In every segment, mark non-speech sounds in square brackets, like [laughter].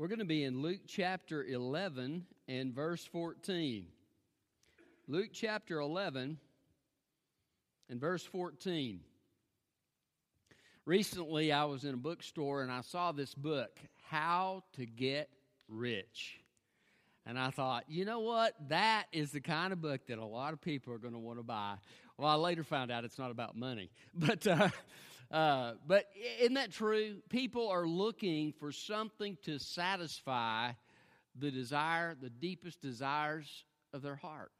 We're going to be in Luke chapter 11 and verse 14. Luke chapter 11 and verse 14. Recently, I was in a bookstore and I saw this book, How to Get Rich. And I thought, you know what? That is the kind of book that a lot of people are going to want to buy. Well, I later found out it's not about money. [laughs] But, uh, uh, but isn't that true? People are looking for something to satisfy the desire, the deepest desires of their heart.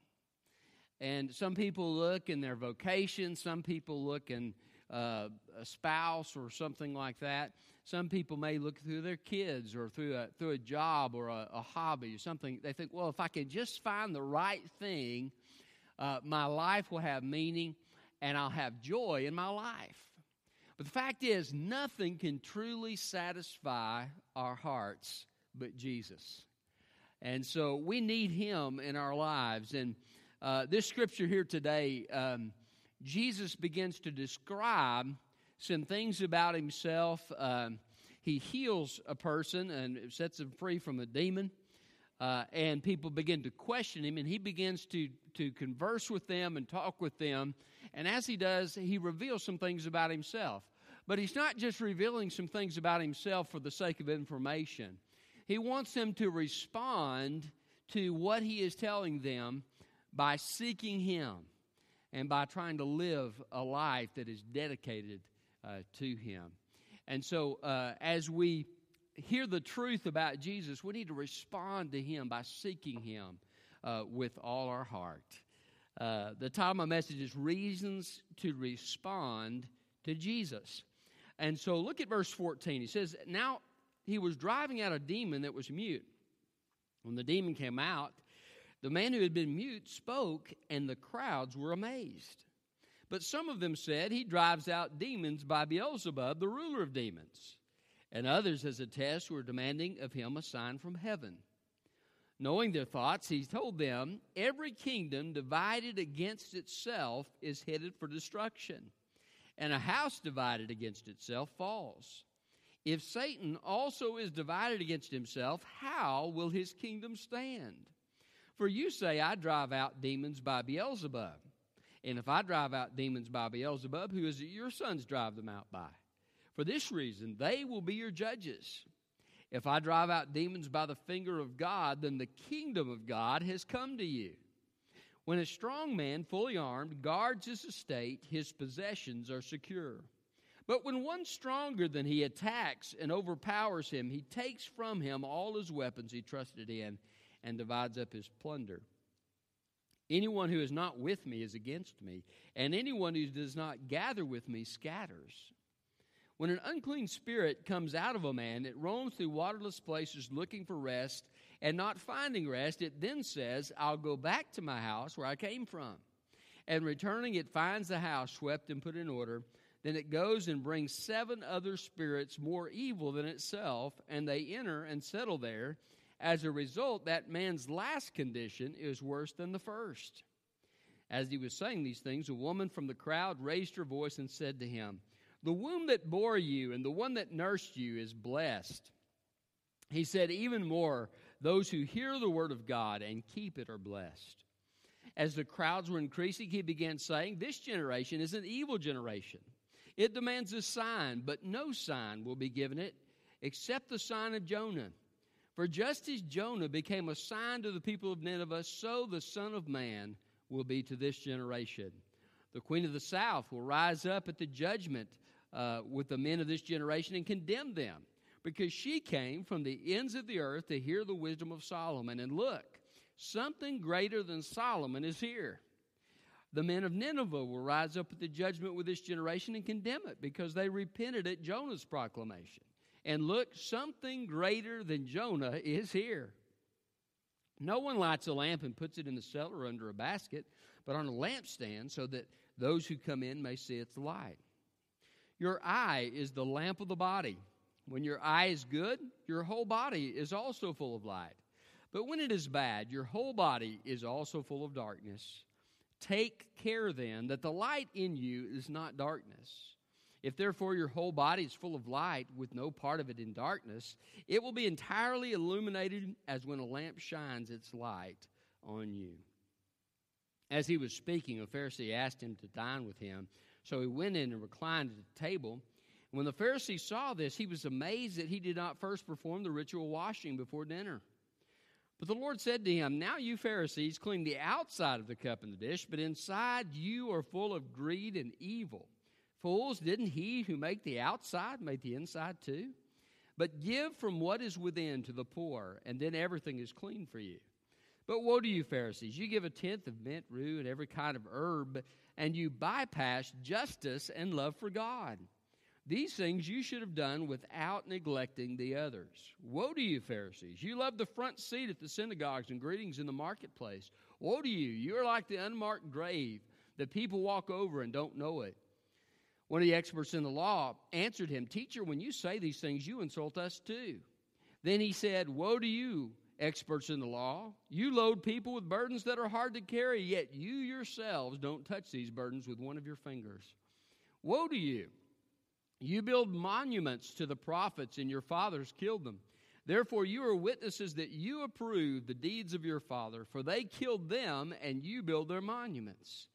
And some people look in their vocation, some people look in uh, a spouse or something like that. Some people may look through their kids or through a, through a job or a, a hobby or something. They think, well, if I can just find the right thing, uh, my life will have meaning and I'll have joy in my life. But the fact is, nothing can truly satisfy our hearts but Jesus. And so we need Him in our lives. And uh, this scripture here today, um, Jesus begins to describe some things about Himself. Um, he heals a person and sets them free from a demon. Uh, and people begin to question him, and he begins to, to converse with them and talk with them. And as he does, he reveals some things about himself. But he's not just revealing some things about himself for the sake of information, he wants them to respond to what he is telling them by seeking him and by trying to live a life that is dedicated uh, to him. And so, uh, as we hear the truth about Jesus, we need to respond to him by seeking him uh, with all our heart. Uh, the title of my message is Reasons to Respond to Jesus. And so look at verse 14. He says, Now he was driving out a demon that was mute. When the demon came out, the man who had been mute spoke, and the crowds were amazed. But some of them said, He drives out demons by Beelzebub, the ruler of demons. And others, as a test, were demanding of him a sign from heaven. Knowing their thoughts, he told them, Every kingdom divided against itself is headed for destruction and a house divided against itself falls. If Satan also is divided against himself, how will his kingdom stand? For you say, I drive out demons by Beelzebub. And if I drive out demons by Beelzebub, who is it your sons drive them out by? For this reason, they will be your judges. If I drive out demons by the finger of God, then the kingdom of God has come to you. When a strong man, fully armed, guards his estate, his possessions are secure. But when one stronger than he attacks and overpowers him, he takes from him all his weapons he trusted in and divides up his plunder. Anyone who is not with me is against me, and anyone who does not gather with me scatters. When an unclean spirit comes out of a man, it roams through waterless places looking for rest and not finding rest, it then says, I'll go back to my house where I came from. And returning, it finds the house swept and put in order. Then it goes and brings seven other spirits more evil than itself, and they enter and settle there. As a result, that man's last condition is worse than the first. As he was saying these things, a woman from the crowd raised her voice and said to him, The womb that bore you and the one that nursed you is blessed. He said, Even more, those who hear the word of God and keep it are blessed. As the crowds were increasing, he began saying, This generation is an evil generation. It demands a sign, but no sign will be given it except the sign of Jonah. For just as Jonah became a sign to the people of Nineveh, so the Son of Man will be to this generation. The Queen of the South will rise up at the judgment uh, with the men of this generation and condemn them because she came from the ends of the earth to hear the wisdom of Solomon. And look, something greater than Solomon is here. The men of Nineveh will rise up at the judgment with this generation and condemn it because they repented at Jonah's proclamation. And look, something greater than Jonah is here. No one lights a lamp and puts it in the cellar under a basket, but on a lampstand so that those who come in may see its light. Your eye is the lamp of the body. When your eye is good, your whole body is also full of light. But when it is bad, your whole body is also full of darkness. Take care then that the light in you is not darkness. If therefore your whole body is full of light, with no part of it in darkness, it will be entirely illuminated as when a lamp shines its light on you. As he was speaking, a Pharisee asked him to dine with him. So he went in and reclined at the table. When the Pharisee saw this, he was amazed that he did not first perform the ritual washing before dinner. But the Lord said to him, Now you Pharisees clean the outside of the cup and the dish, but inside you are full of greed and evil. Fools, didn't he who made the outside make the inside too? But give from what is within to the poor, and then everything is clean for you. But woe to you, Pharisees! You give a tenth of mint, rue, and every kind of herb, and you bypass justice and love for God. These things you should have done without neglecting the others. Woe to you, Pharisees! You love the front seat at the synagogues and greetings in the marketplace. Woe to you! You are like the unmarked grave that people walk over and don't know it. One of the experts in the law answered him, Teacher, when you say these things, you insult us too. Then he said, Woe to you, experts in the law. You load people with burdens that are hard to carry, yet you yourselves don't touch these burdens with one of your fingers. Woe to you! You build monuments to the prophets, and your fathers killed them. Therefore, you are witnesses that you approve the deeds of your father, for they killed them, and you build their monuments.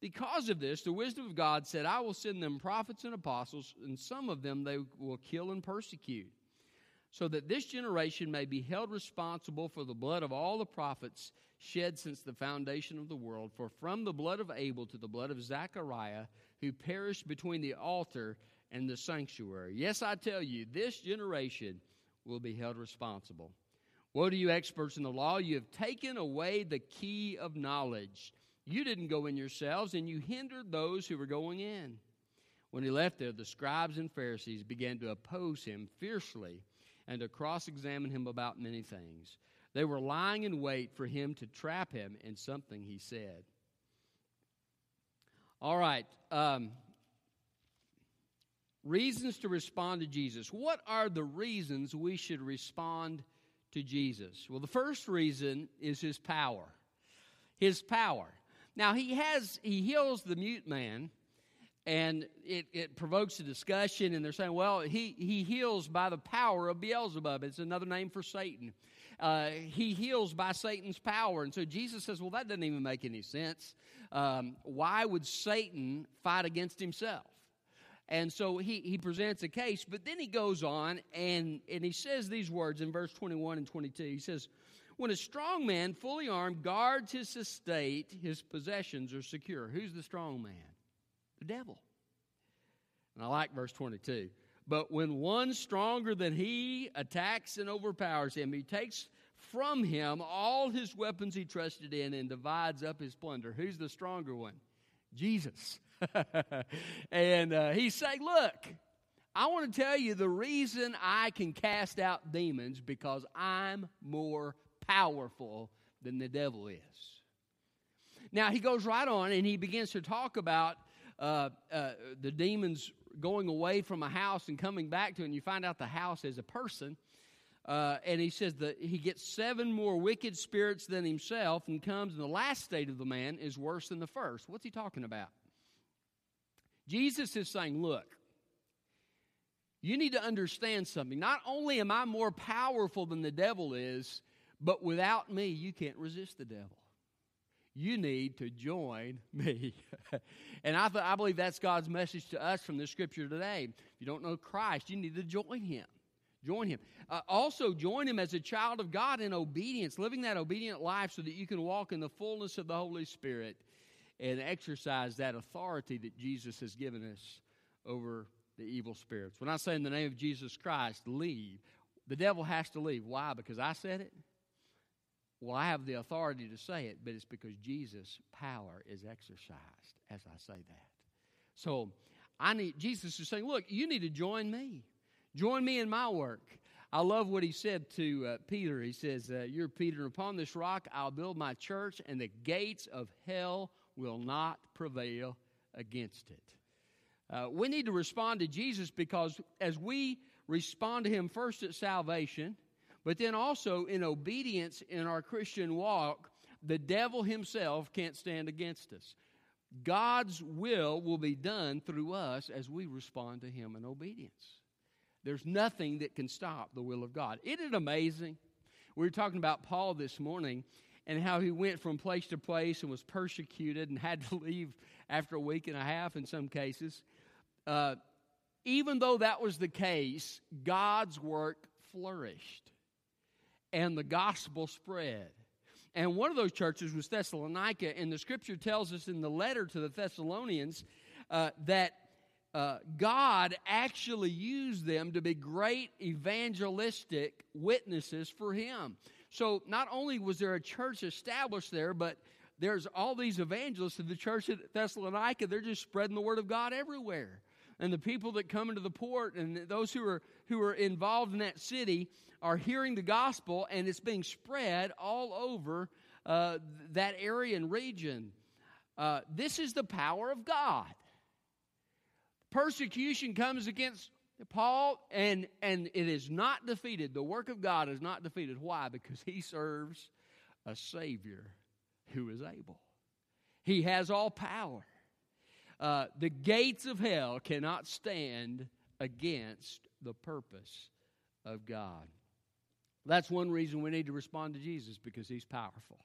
Because of this, the wisdom of God said, I will send them prophets and apostles, and some of them they will kill and persecute, so that this generation may be held responsible for the blood of all the prophets shed since the foundation of the world. For from the blood of Abel to the blood of Zechariah, who perished between the altar and the sanctuary. Yes, I tell you, this generation will be held responsible. Woe to you, experts in the law! You have taken away the key of knowledge. You didn't go in yourselves, and you hindered those who were going in. When he left there, the scribes and Pharisees began to oppose him fiercely and to cross examine him about many things. They were lying in wait for him to trap him in something he said. All right. Um, reasons to respond to Jesus. What are the reasons we should respond to Jesus? Well, the first reason is his power. His power. Now he has he heals the mute man, and it, it provokes a discussion, and they're saying, well, he, he heals by the power of Beelzebub. It's another name for Satan. Uh, he heals by Satan's power. And so Jesus says, well, that doesn't even make any sense. Um, why would Satan fight against himself? And so he, he presents a case, but then he goes on and, and he says these words in verse 21 and 22. He says, when a strong man, fully armed, guards his estate, his possessions are secure. Who's the strong man? The devil. And I like verse 22. But when one stronger than he attacks and overpowers him, he takes from him all his weapons he trusted in and divides up his plunder. Who's the stronger one? Jesus. [laughs] and uh, he's saying, Look, I want to tell you the reason I can cast out demons because I'm more powerful than the devil is. Now, he goes right on and he begins to talk about uh, uh, the demons going away from a house and coming back to it, and you find out the house is a person. Uh, and he says that he gets seven more wicked spirits than himself and comes, and the last state of the man is worse than the first. What's he talking about? Jesus is saying, Look, you need to understand something. Not only am I more powerful than the devil is, but without me, you can't resist the devil. You need to join me. [laughs] and I, th- I believe that's God's message to us from the scripture today. If you don't know Christ, you need to join him. Join him. Uh, also, join him as a child of God in obedience, living that obedient life so that you can walk in the fullness of the Holy Spirit and exercise that authority that Jesus has given us over the evil spirits. When I say in the name of Jesus Christ, leave, the devil has to leave. Why? Because I said it? Well, I have the authority to say it, but it's because Jesus' power is exercised as I say that. So I need Jesus is saying, look, you need to join me. Join me in my work. I love what he said to uh, Peter. He says, uh, You're Peter, upon this rock I'll build my church, and the gates of hell will not prevail against it. Uh, we need to respond to Jesus because as we respond to him first at salvation, but then also in obedience in our Christian walk, the devil himself can't stand against us. God's will will be done through us as we respond to Him in obedience. There's nothing that can stop the will of God. Isn't it amazing? We were talking about Paul this morning and how he went from place to place and was persecuted and had to [laughs] leave after a week and a half in some cases. Uh, even though that was the case, God's work flourished and the gospel spread. And one of those churches was Thessalonica, and the scripture tells us in the letter to the Thessalonians uh, that uh, God actually used them to be great evangelistic witnesses for Him. So not only was there a church established there, but there's all these evangelists in the church at Thessalonica. They're just spreading the word of God everywhere. And the people that come into the port and those who are who are involved in that city are hearing the gospel, and it's being spread all over uh, that area and region. Uh, this is the power of God. Persecution comes against Paul, and, and it is not defeated. The work of God is not defeated. Why? Because he serves a Savior who is able. He has all power. Uh, the gates of hell cannot stand against the purpose of God. That's one reason we need to respond to Jesus because he's powerful.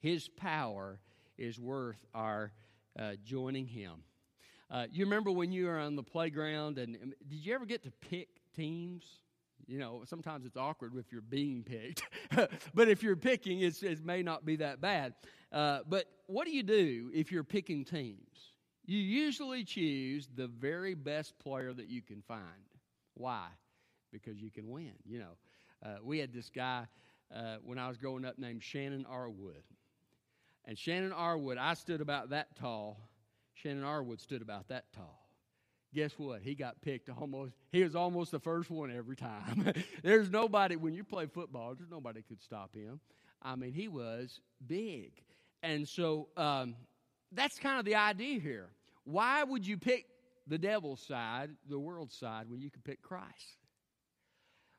His power is worth our uh, joining him. Uh, you remember when you were on the playground and um, did you ever get to pick teams? You know, sometimes it's awkward if you're being picked, [laughs] but if you're picking, it may not be that bad. Uh, but what do you do if you're picking teams? You usually choose the very best player that you can find. Why? Because you can win. You know, uh, we had this guy uh, when I was growing up named Shannon Arwood. And Shannon Arwood, I stood about that tall. Shannon Arwood stood about that tall. Guess what? He got picked almost. He was almost the first one every time. [laughs] there's nobody when you play football. There's nobody could stop him. I mean, he was big, and so um, that's kind of the idea here. Why would you pick the devil's side, the world's side, when you could pick Christ?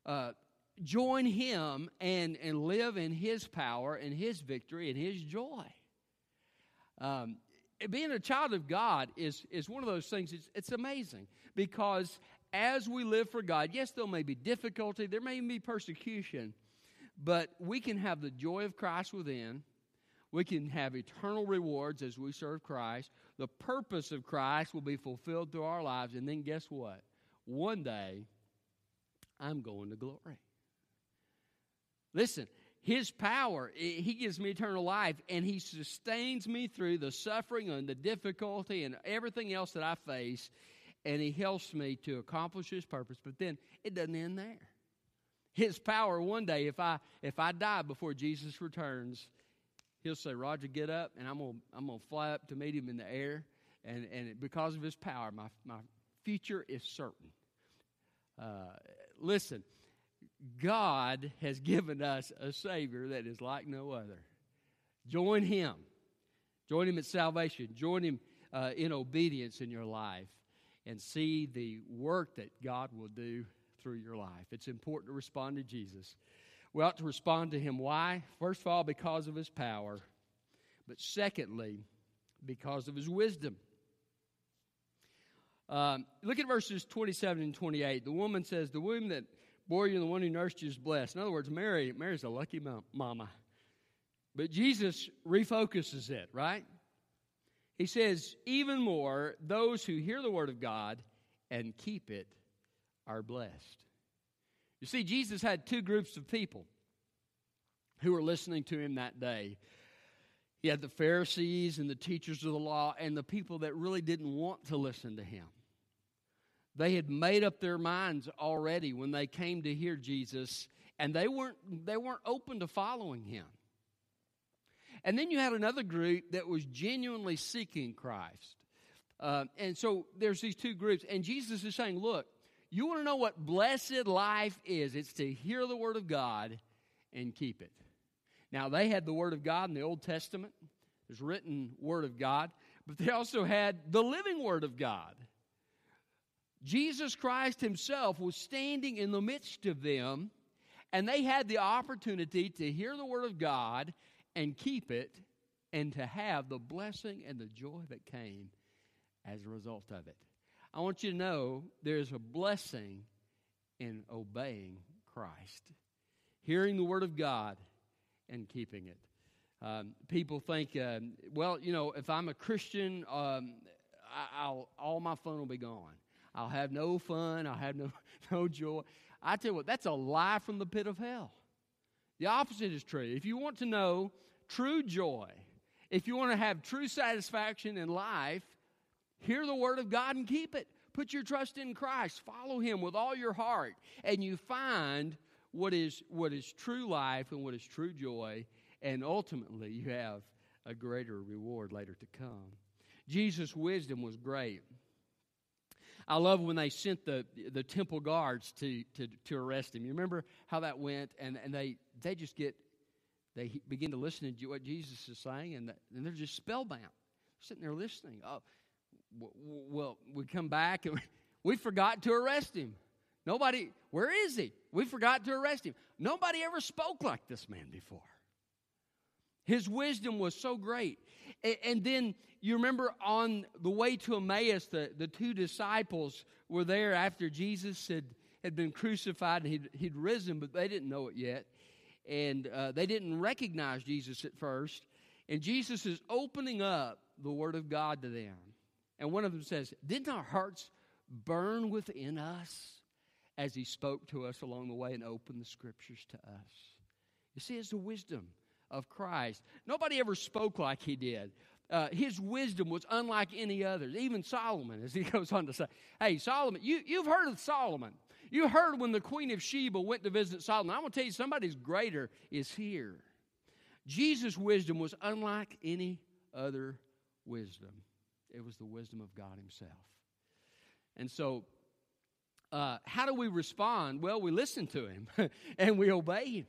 Uh, join him and, and live in his power and his victory and his joy. Um, being a child of God is, is one of those things, it's, it's amazing because as we live for God, yes, there may be difficulty, there may be persecution, but we can have the joy of Christ within. We can have eternal rewards as we serve Christ. The purpose of Christ will be fulfilled through our lives. And then guess what? One day, I'm going to glory. Listen, his power, he gives me eternal life, and he sustains me through the suffering and the difficulty and everything else that I face, and he helps me to accomplish his purpose. But then it doesn't end there. His power, one day, if I if I die before Jesus returns, he'll say, Roger, get up, and I'm gonna I'm gonna fly up to meet him in the air. And and because of his power, my my future is certain. Uh, listen, God has given us a Savior that is like no other. Join Him. Join Him at salvation. Join Him uh, in obedience in your life and see the work that God will do through your life. It's important to respond to Jesus. We ought to respond to Him. Why? First of all, because of His power, but secondly, because of His wisdom. Um, look at verses 27 and 28. The woman says, The womb that bore you're the one who nursed you is blessed. In other words, Mary, Mary's a lucky mama. But Jesus refocuses it, right? He says, Even more, those who hear the word of God and keep it are blessed. You see, Jesus had two groups of people who were listening to him that day. He had the Pharisees and the teachers of the law, and the people that really didn't want to listen to him. They had made up their minds already when they came to hear Jesus, and they weren't, they weren't open to following him. And then you had another group that was genuinely seeking Christ. Uh, and so there's these two groups, and Jesus is saying, Look, you want to know what blessed life is? It's to hear the Word of God and keep it. Now, they had the Word of God in the Old Testament, there's written Word of God, but they also had the living Word of God. Jesus Christ Himself was standing in the midst of them, and they had the opportunity to hear the Word of God and keep it and to have the blessing and the joy that came as a result of it. I want you to know there's a blessing in obeying Christ, hearing the Word of God and keeping it. Um, people think, uh, well, you know, if I'm a Christian, um, I, will all my fun will be gone. I'll have no fun. I'll have no [laughs] no joy. I tell you what, that's a lie from the pit of hell. The opposite is true. If you want to know true joy, if you want to have true satisfaction in life, hear the word of God and keep it. Put your trust in Christ. Follow him with all your heart, and you find what is what is true life and what is true joy and ultimately you have a greater reward later to come. Jesus' wisdom was great. I love when they sent the, the temple guards to, to, to arrest him. You remember how that went? And, and they, they just get, they begin to listen to what Jesus is saying, and, and they're just spellbound. Sitting there listening. Oh, well, we come back and we forgot to arrest him. Nobody, where is he? We forgot to arrest him. Nobody ever spoke like this man before. His wisdom was so great. And then you remember on the way to Emmaus, the, the two disciples were there after Jesus had, had been crucified and he'd, he'd risen, but they didn't know it yet. And uh, they didn't recognize Jesus at first. And Jesus is opening up the Word of God to them. And one of them says, Didn't our hearts burn within us as He spoke to us along the way and opened the Scriptures to us? You see, it's the wisdom of Christ. Nobody ever spoke like he did. Uh, his wisdom was unlike any others, Even Solomon, as he [laughs] goes on to say, Hey, Solomon, you, you've heard of Solomon. You heard when the Queen of Sheba went to visit Solomon. I'm going to tell you, somebody's greater is here. Jesus' wisdom was unlike any other wisdom, it was the wisdom of God Himself. And so, uh, how do we respond? Well, we listen to Him [laughs] and we obey Him.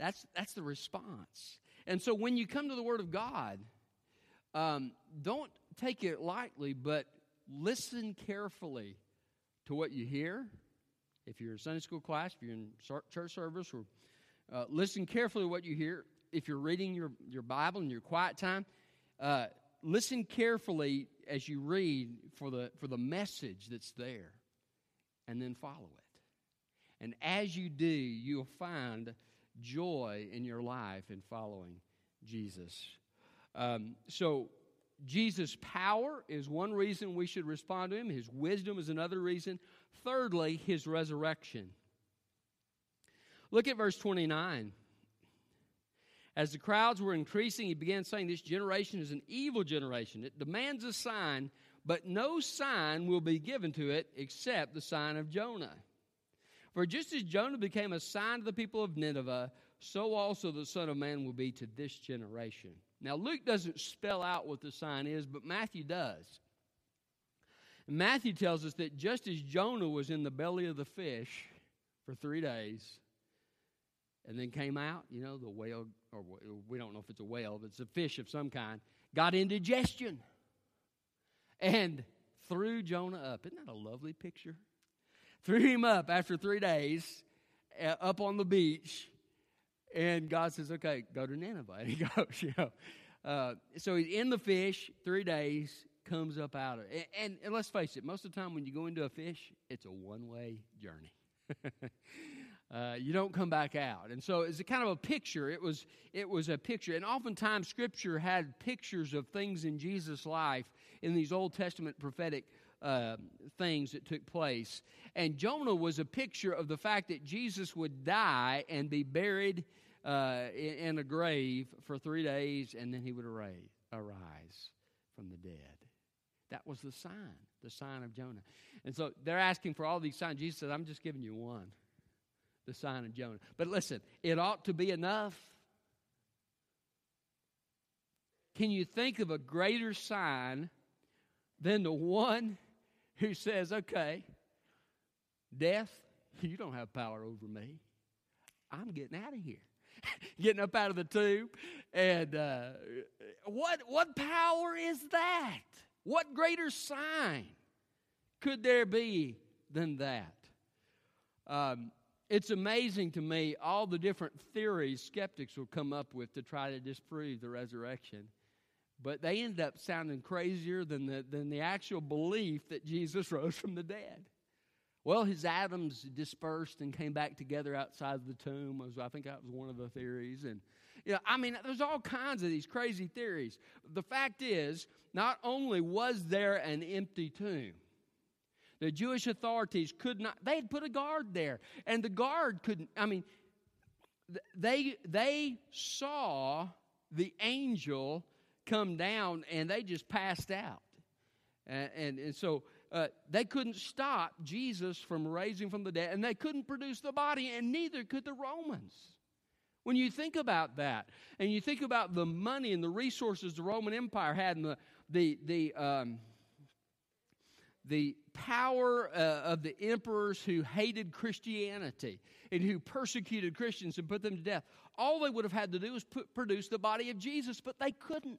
That's, that's the response. And so when you come to the Word of God, um, don't take it lightly, but listen carefully to what you hear. If you're in Sunday school class, if you're in church service, or uh, listen carefully to what you hear. If you're reading your, your Bible in your quiet time, uh, listen carefully as you read for the, for the message that's there, and then follow it. And as you do, you'll find joy in your life in following Jesus. Um, so, Jesus' power is one reason we should respond to him, his wisdom is another reason. Thirdly, his resurrection. Look at verse 29. As the crowds were increasing, he began saying, This generation is an evil generation. It demands a sign, but no sign will be given to it except the sign of Jonah. For just as Jonah became a sign to the people of Nineveh, so also the Son of Man will be to this generation. Now, Luke doesn't spell out what the sign is, but Matthew does. Matthew tells us that just as Jonah was in the belly of the fish for three days and then came out, you know, the whale, or we don't know if it's a whale, but it's a fish of some kind, got indigestion and threw Jonah up. Isn't that a lovely picture? Threw him up after three days uh, up on the beach. And God says, okay, go to Nineveh. [laughs] And he goes, you know. Uh, so he's in the fish three days, comes up out of it. And, and, let's face it, most of the time when you go into a fish, it's a one way journey. [laughs] uh, you don't come back out. And so it's a kind of a picture. It was, it was a picture. And oftentimes, Scripture had pictures of things in Jesus' life in these Old Testament prophetic uh, things that took place. And Jonah was a picture of the fact that Jesus would die and be buried uh, in, in, a grave for three days, and then he would arise, arise from the dead. That was the sign, the sign of Jonah. And so they're asking for all these signs. Jesus said, I'm just giving you one the sign of Jonah. But listen, it ought to be enough. Can you think of a greater sign than the one who says, okay, death, you don't have power over me. I'm getting out of here. [laughs] getting up out of the tomb. And uh, what, what power is that? What greater sign could there be than that? Um, it's amazing to me all the different theories skeptics will come up with to try to disprove the resurrection. But they end up sounding crazier than the, than the actual belief that Jesus rose from the dead. Well, his atoms dispersed and came back together outside of the tomb. Was, I think that was one of the theories. And you know, I mean, there's all kinds of these crazy theories. The fact is, not only was there an empty tomb, the Jewish authorities could not, they had put a guard there. And the guard couldn't, I mean, they, they saw the angel come down and they just passed out. And, and, and so uh, they couldn't stop Jesus from raising from the dead, and they couldn't produce the body, and neither could the Romans. When you think about that, and you think about the money and the resources the Roman Empire had, and the the the um, the power uh, of the emperors who hated Christianity and who persecuted Christians and put them to death, all they would have had to do was put, produce the body of Jesus, but they couldn't.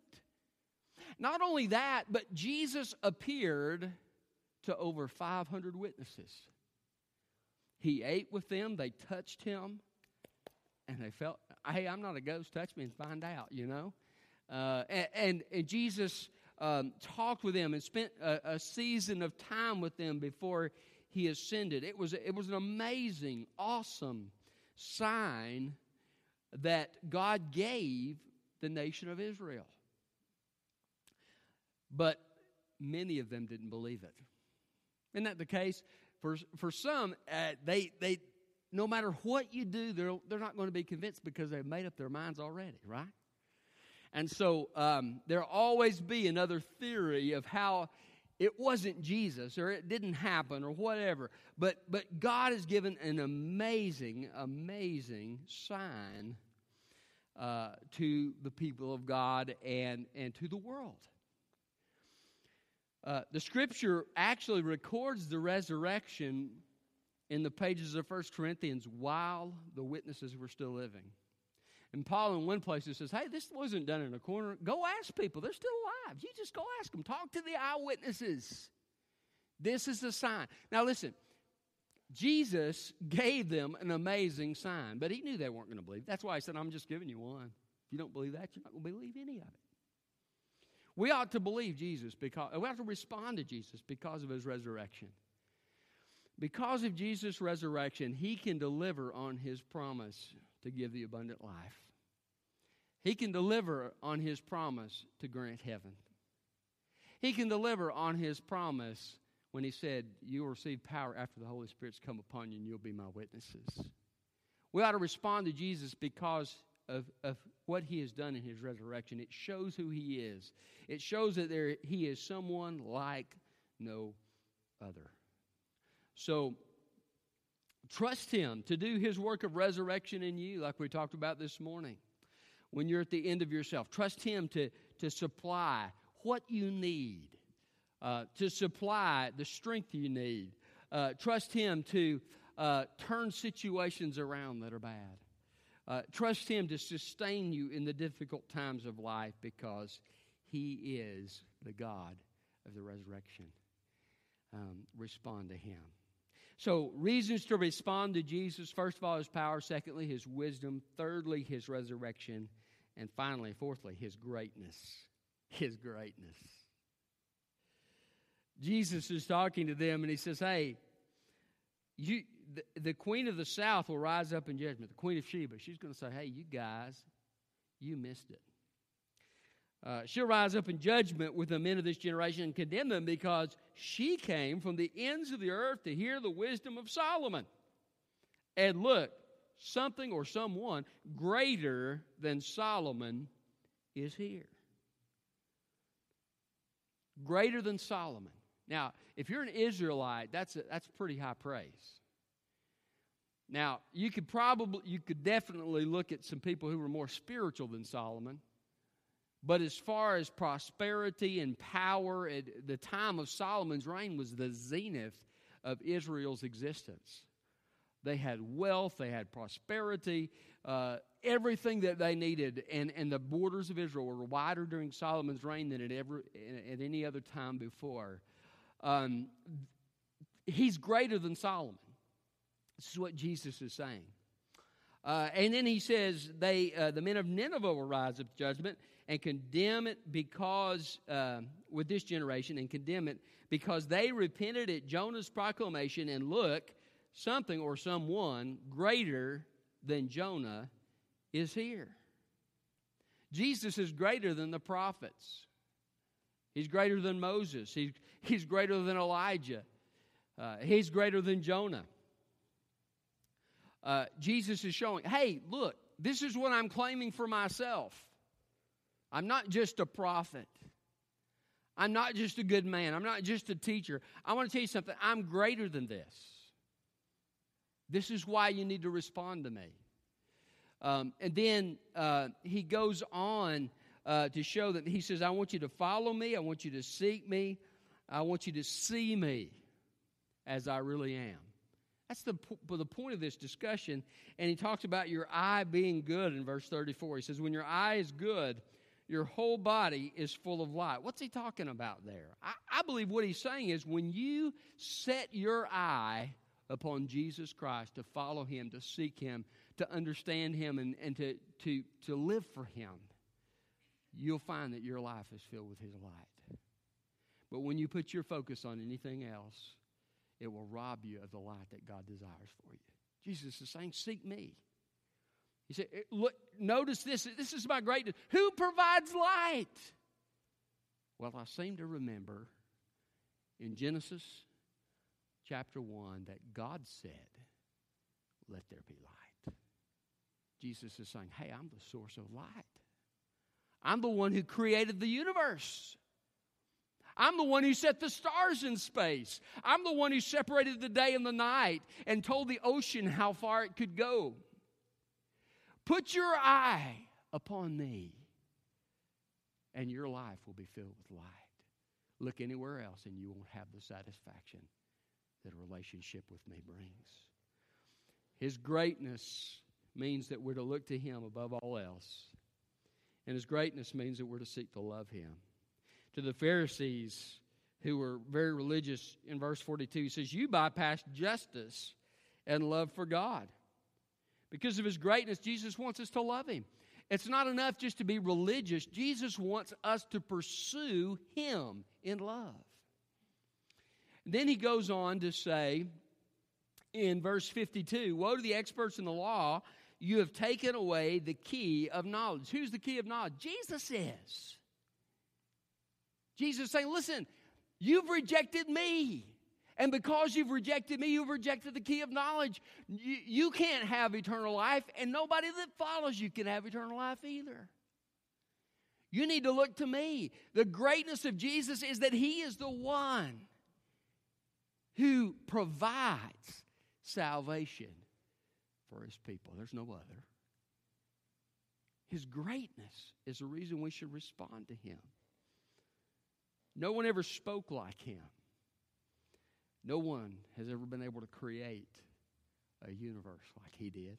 Not only that, but Jesus appeared to over 500 witnesses. He ate with them, they touched him, and they felt, hey, I'm not a ghost, touch me and find out, you know? Uh, and, and, and, Jesus um, talked with them and spent a, a, season of time with them before he ascended. It was, it was an amazing, awesome sign that God gave the nation of Israel. But many of them didn't believe it. Isn't that the case? For, for some, uh, they, they, no matter what you do, they're, they're not going to be convinced because they've made up their minds already, right? And so um, there'll always be another theory of how it wasn't Jesus or it didn't happen or whatever. But, but God has given an amazing, amazing sign uh, to the people of God and, and to the world. Uh, the scripture actually records the resurrection in the pages of First Corinthians while the witnesses were still living. And Paul, in one place, says, Hey, this wasn't done in a corner. Go ask people. They're still alive. You just go ask them. Talk to the eyewitnesses. This is a sign. Now, listen, Jesus gave them an amazing sign, but he knew they weren't going to believe. That's why he said, I'm just giving you one. If you don't believe that, you're not going to believe any of it. We ought to believe Jesus because we have to respond to Jesus because of his resurrection. Because of Jesus' resurrection, he can deliver on his promise to give the abundant life. He can deliver on his promise to grant heaven. He can deliver on his promise when he said, You will receive power after the Holy Spirit's come upon you, and you'll be my witnesses. We ought to respond to Jesus because of, of what he has done in his resurrection. It shows who he is, it shows that there, he is someone like no other. So, trust him to do his work of resurrection in you, like we talked about this morning. When you're at the end of yourself, trust him to, to supply what you need, uh, to supply the strength you need. Uh, trust him to uh, turn situations around that are bad. Uh, trust Him to sustain you in the difficult times of life because He is the God of the resurrection. Um, respond to Him. So, reasons to respond to Jesus first of all, His power, secondly, His wisdom, thirdly, His resurrection, and finally, fourthly, His greatness. His greatness. Jesus is talking to them and He says, Hey, you, the, the queen of the south will rise up in judgment, the queen of Sheba. She's going to say, hey, you guys, you missed it. Uh, she'll rise up in judgment with the men of this generation and condemn them because she came from the ends of the earth to hear the wisdom of Solomon. And look, something or someone greater than Solomon is here. Greater than Solomon. Now, if you're an Israelite, that's, a, that's pretty high praise. Now, you could probably, you could definitely look at some people who were more spiritual than Solomon. But as far as prosperity and power, at the time of Solomon's reign was the zenith of Israel's existence. They had wealth, they had prosperity, uh, everything that they needed, and, and the borders of Israel were wider during Solomon's reign than at, ever, at any other time before. Um, he's greater than Solomon. This is what Jesus is saying. Uh, and then he says, they, uh, the men of Nineveh will rise up to judgment and condemn it because, uh, with this generation, and condemn it because they repented at Jonah's proclamation, and look, something or someone greater than Jonah is here. Jesus is greater than the prophets. He's greater than Moses. He's, he's greater than Elijah. Uh, he's greater than Jonah. Uh, Jesus is showing, hey, look, this is what I'm claiming for myself. I'm not just a prophet. I'm not just a good man. I'm not just a teacher. I want to tell you something. I'm greater than this. This is why you need to respond to me. Um, and then uh, he goes on uh, to show that he says, I want you to follow me. I want you to seek me. I want you to see me as I really am. That's the, the point of this discussion. And he talks about your eye being good in verse 34. He says, When your eye is good, your whole body is full of light. What's he talking about there? I, I believe what he's saying is when you set your eye upon Jesus Christ to follow him, to seek him, to understand him, and, and to, to, to live for him, you'll find that your life is filled with his light. But when you put your focus on anything else, it will rob you of the light that God desires for you. Jesus is saying, Seek me. He said, Look, notice this. This is my greatness. Who provides light? Well, I seem to remember in Genesis chapter 1 that God said, Let there be light. Jesus is saying, Hey, I'm the source of light. I'm the one who created the universe. I'm the one who set the stars in space. I'm the one who separated the day and the night and told the ocean how far it could go. Put your eye upon me, and your life will be filled with light. Look anywhere else, and you won't have the satisfaction that a relationship with me brings. His greatness means that we're to look to Him above all else. And His greatness means that we're to seek to love Him. To the Pharisees, who were very religious, in verse 42, he says, You bypass justice and love for God. Because of His greatness, Jesus wants us to love Him. It's not enough just to be religious, Jesus wants us to pursue Him in love. Then he goes on to say in verse 52 Woe to the experts in the law, you have taken away the key of knowledge. Who's the key of knowledge? Jesus is. Jesus is saying, Listen, you've rejected me. And because you've rejected me, you've rejected the key of knowledge. You, you can't have eternal life, and nobody that follows you can have eternal life either. You need to look to me. The greatness of Jesus is that He is the one who provides salvation for his people. There's no other. His greatness is the reason we should respond to him. No one ever spoke like him. No one has ever been able to create a universe like he did.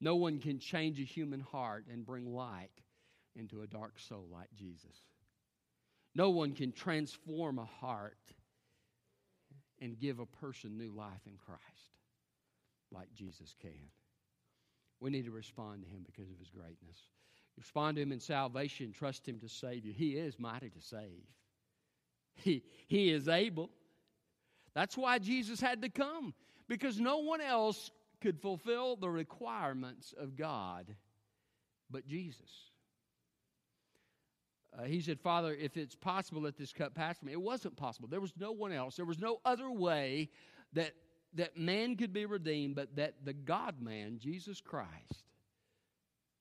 No one can change a human heart and bring light into a dark soul like Jesus. No one can transform a heart and give a person new life in Christ like Jesus can. We need to respond to him because of his greatness. Respond to him in salvation, trust him to save you. He is mighty to save. He, he is able. That's why Jesus had to come, because no one else could fulfill the requirements of God but Jesus. Uh, he said, Father, if it's possible, let this cup pass from me. It wasn't possible. There was no one else. There was no other way that, that man could be redeemed, but that the God man, Jesus Christ,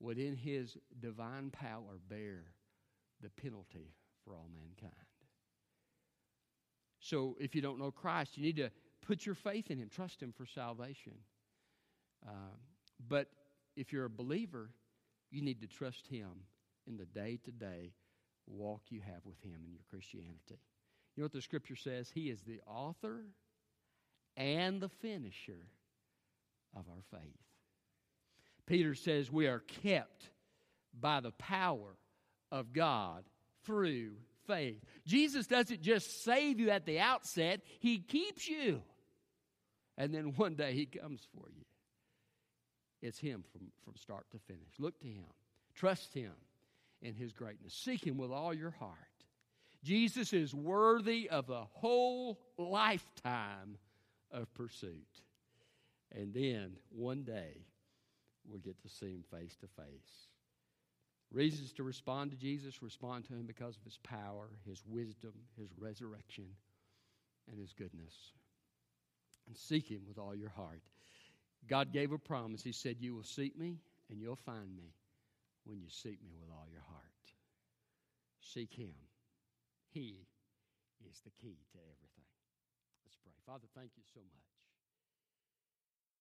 would in his divine power bear the penalty for all mankind. So if you don't know Christ, you need to put your faith in him, trust him for salvation. Um, but if you're a believer, you need to trust him in the day to day walk you have with Him in your Christianity. You know what the scripture says? He is the author and the finisher of our faith. Peter says we are kept by the power of God through faith. Jesus doesn't just save you at the outset, He keeps you. And then one day he comes for you. It's him from, from start to finish. Look to him. Trust him in his greatness. Seek him with all your heart. Jesus is worthy of a whole lifetime of pursuit. And then one day we'll get to see him face to face. Reasons to respond to Jesus respond to him because of his power, his wisdom, his resurrection, and his goodness. And seek him with all your heart. God gave a promise. He said, You will seek me and you'll find me when you seek me with all your heart. Seek him. He is the key to everything. Let's pray. Father, thank you so much.